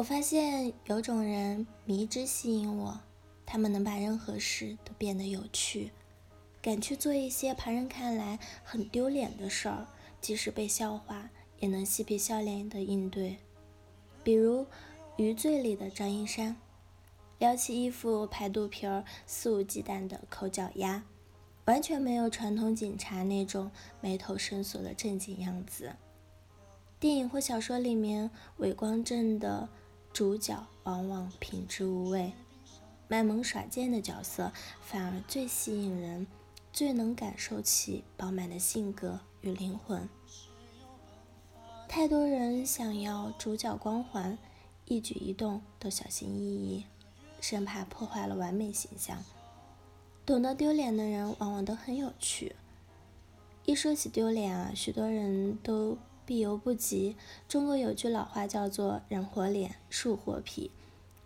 我发现有种人迷之吸引我，他们能把任何事都变得有趣，敢去做一些旁人看来很丢脸的事儿，即使被笑话，也能嬉皮笑脸的应对。比如《余罪》里的张一山，撩起衣服拍肚皮儿，肆无忌惮的抠脚丫，完全没有传统警察那种眉头深锁的正经样子。电影或小说里面韦光正的。主角往往品质无味，卖萌耍贱的角色反而最吸引人，最能感受其饱满的性格与灵魂。太多人想要主角光环，一举一动都小心翼翼，生怕破坏了完美形象。懂得丢脸的人往往都很有趣。一说起丢脸啊，许多人都。必由不及。中国有句老话叫做“人活脸，树活皮”，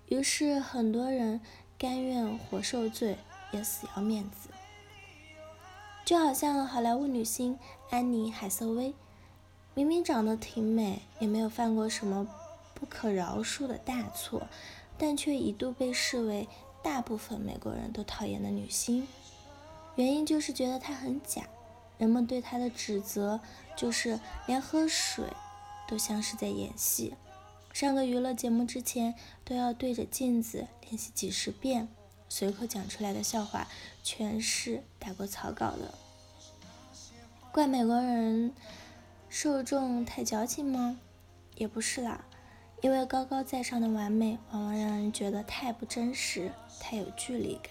于是很多人甘愿活受罪，也死要面子。就好像好莱坞女星安妮海瑟薇，明明长得挺美，也没有犯过什么不可饶恕的大错，但却一度被视为大部分美国人都讨厌的女星。原因就是觉得她很假。人们对他的指责就是连喝水都像是在演戏，上个娱乐节目之前都要对着镜子练习几十遍，随口讲出来的笑话全是打过草稿的。怪美国人受众太矫情吗？也不是啦，因为高高在上的完美往往让人觉得太不真实，太有距离感。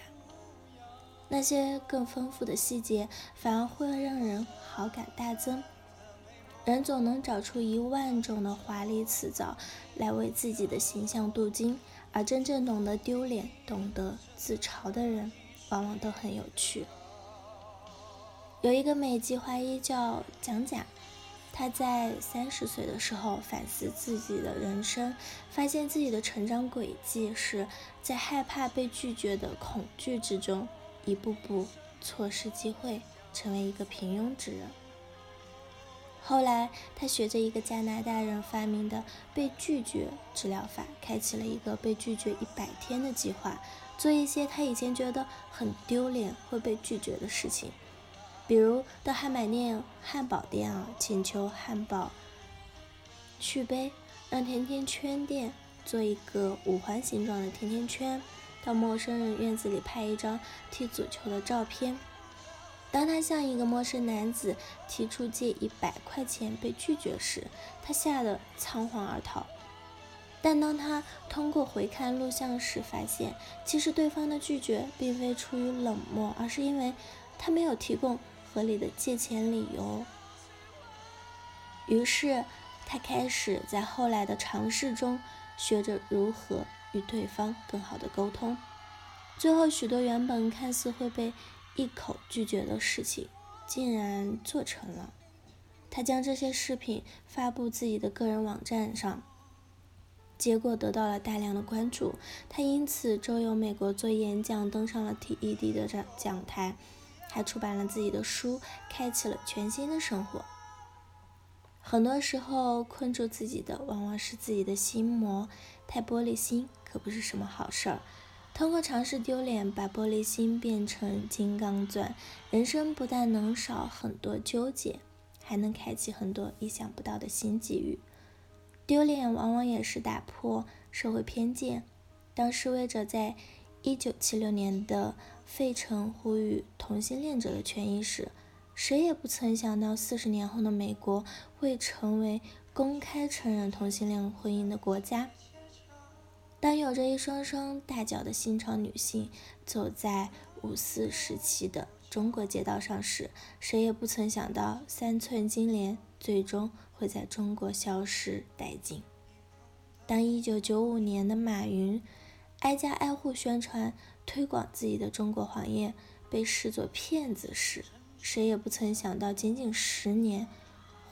那些更丰富的细节，反而会让人好感大增。人总能找出一万种的华丽辞藻来为自己的形象镀金，而真正懂得丢脸、懂得自嘲的人，往往都很有趣。有一个美籍华裔叫蒋甲，他在三十岁的时候反思自己的人生，发现自己的成长轨迹是在害怕被拒绝的恐惧之中。一步步错失机会，成为一个平庸之人。后来，他学着一个加拿大人发明的被拒绝治疗法，开启了一个被拒绝一百天的计划，做一些他以前觉得很丢脸会被拒绝的事情，比如到汉堡店、汉堡店啊，请求汉堡续杯，让甜甜圈店做一个五环形状的甜甜圈。到陌生人院子里拍一张踢足球的照片。当他向一个陌生男子提出借一百块钱被拒绝时，他吓得仓皇而逃。但当他通过回看录像时，发现其实对方的拒绝并非出于冷漠，而是因为他没有提供合理的借钱理由。于是他开始在后来的尝试中学着如何。与对方更好的沟通，最后许多原本看似会被一口拒绝的事情，竟然做成了。他将这些视频发布自己的个人网站上，结果得到了大量的关注。他因此周游美国做演讲，登上了 TED 的讲讲台，还出版了自己的书，开启了全新的生活。很多时候，困住自己的往往是自己的心魔，太玻璃心。可不是什么好事儿。通过尝试丢脸，把玻璃心变成金刚钻，人生不但能少很多纠结，还能开启很多意想不到的新机遇。丢脸往往也是打破社会偏见。当示威者在一九七六年的费城呼吁同性恋者的权益时，谁也不曾想到，四十年后的美国会成为公开承认同性恋婚姻的国家。当有着一双双大脚的新潮女性走在五四时期的中国街道上时，谁也不曾想到三寸金莲最终会在中国消失殆尽。当一九九五年的马云挨家挨户宣传推广自己的中国黄页被视作骗子时，谁也不曾想到，仅仅十年，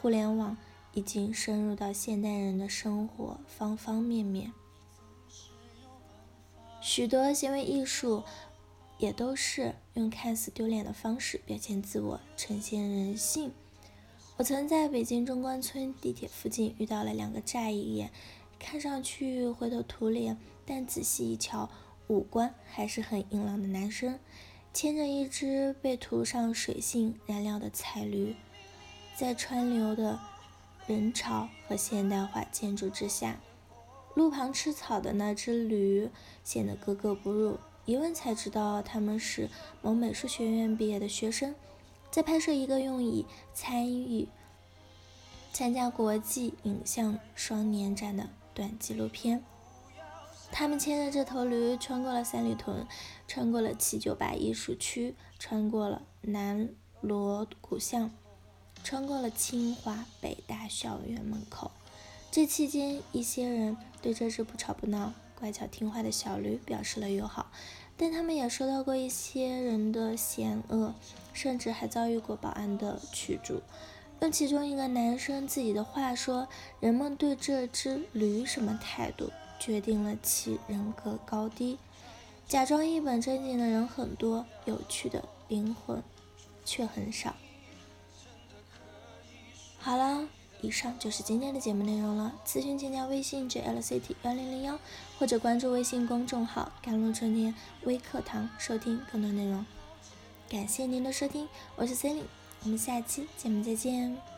互联网已经深入到现代人的生活方方面面。许多行为艺术也都是用看似丢脸的方式表现自我、呈现人性。我曾在北京中关村地铁附近遇到了两个乍一眼看上去灰头土脸，但仔细一瞧，五官还是很硬朗的男生，牵着一只被涂上水性染料的彩驴，在川流的人潮和现代化建筑之下，路旁吃草的那只驴显得格格不入。一问才知道，他们是某美术学院毕业的学生，在拍摄一个用以参与参加国际影像双年展的短纪录片。他们牵着这头驴，穿过了三里屯，穿过了七九八艺术区，穿过了南锣鼓巷，穿过了清华北大校园门口。这期间，一些人对这只不吵不闹。乖巧听话的小驴表示了友好，但他们也收到过一些人的嫌恶，甚至还遭遇过保安的驱逐。用其中一个男生自己的话说：“人们对这只驴什么态度，决定了其人格高低。假装一本正经的人很多，有趣的灵魂却很少。”好了。以上就是今天的节目内容了。咨询请加微信 jlct 幺零零幺，或者关注微信公众号“甘露春天微课堂”收听更多内容。感谢您的收听，我是 c e l i n e 我们下期节目再见。